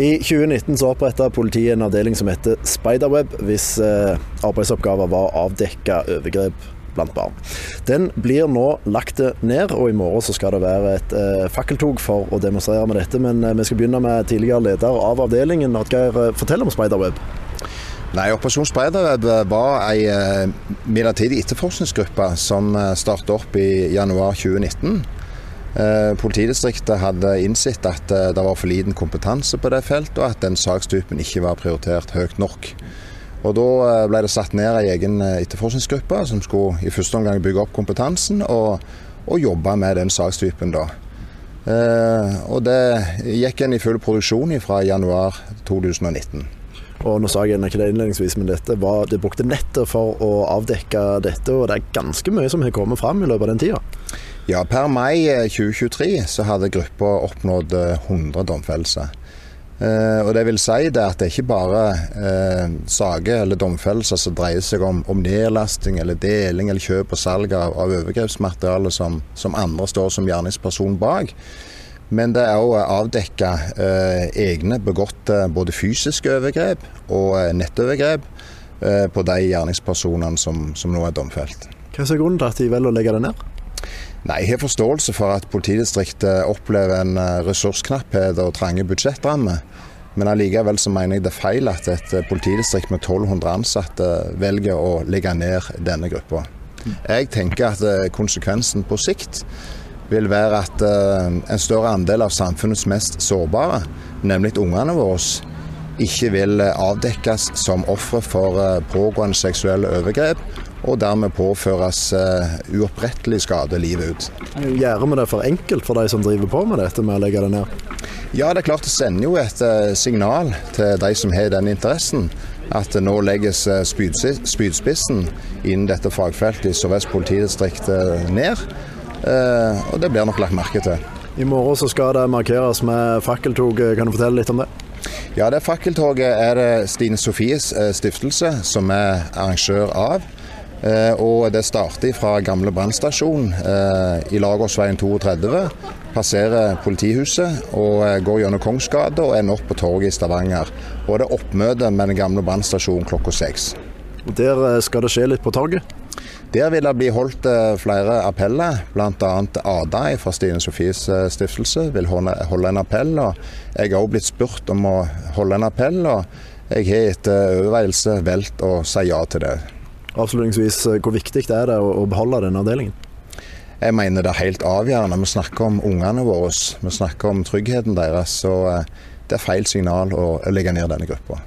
I 2019 så oppretta politiet en avdeling som heter Spiderweb, hvis eh, arbeidsoppgaver var å avdekke overgrep blant barn. Den blir nå lagt ned, og i morgen så skal det være et eh, fakkeltog for å demonstrere med dette. Men eh, vi skal begynne med tidligere leder av avdelingen. Oddgeir, eh, fortell om Spiderweb. Nei, Operasjon Spiderweb var ei eh, midlertidig etterforskningsgruppe som eh, startet opp i januar 2019. Eh, Politidistriktet hadde innsett at eh, det var for liten kompetanse på det feltet, og at den sakstypen ikke var prioritert høyt nok. Og Da eh, ble det satt ned en egen etterforskningsgruppe som skulle i første omgang bygge opp kompetansen og, og jobbe med den sakstypen. da. Og Det gikk en i full produksjon fra januar 2019. Og nå sa jeg ikke det innledningsvis, men dette var, det brukte nettet for å avdekke dette, og det er ganske mye som har kommet fram i løpet av den tida. Ja, Per mai 2023 så hadde gruppa oppnådd eh, 100 domfellelser. Eh, og Det vil si det at det ikke bare eh, saker eller domfellelser som dreier seg om, om nedlasting eller deling eller kjøp og salg av, av overgrepsmateriale som, som andre står som gjerningsperson bak. Men det er òg avdekka eh, egne begåtte både fysiske overgrep og eh, nettovergrep eh, på de gjerningspersonene som, som nå er domfelt. Hva er grunnen til at de velger å legge det ned? Nei, Jeg har forståelse for at politidistriktet opplever en eh, ressursknapphet og trange budsjettrammer. Men allikevel så mener jeg det er feil at et eh, politidistrikt med 1200 ansatte velger å legge ned denne gruppa. Jeg tenker at eh, konsekvensen på sikt vil være at en større andel av samfunnets mest sårbare, nemlig ungene våre, ikke vil avdekkes som ofre for pågående seksuelle overgrep, og dermed påføres eh, uopprettelig skade livet ut. Gjør vi det for enkelt for de som driver på med dette med å legge det ned? Ja, det er klart det sender jo et eh, signal til de som har den interessen, at nå legges eh, spydspissen innen dette fagfeltet i Sør-Vest politidistrikt ned. Og det blir nok lagt merke til. I morgen så skal det markeres med fakkeltog. Kan du fortelle litt om det? Ja, det fakkeltoget er det Stine Sofies stiftelse som er arrangør av. Eh, Og det starter fra gamle brannstasjon eh, i Lagersveien 32. Passerer politihuset og eh, går gjennom Kongsgata og ender opp på torget i Stavanger. Og det er oppmøte med den gamle brannstasjonen klokka seks. Og Der skal det skje litt på torget. Der vil det bli holdt flere appeller, bl.a. Ada fra Stine Sofies stiftelse vil holde holde en appell. og Jeg har også blitt spurt om å holde en appell, og jeg har etter overveielse valgt å si ja til det. Avslutningsvis, eh, hvor viktig er det å beholde denne avdelingen? Jeg mener det er helt avgjørende. Vi snakker om ungene våre, vi snakker om tryggheten deres. Så eh, det er feil signal å legge ned denne gruppa.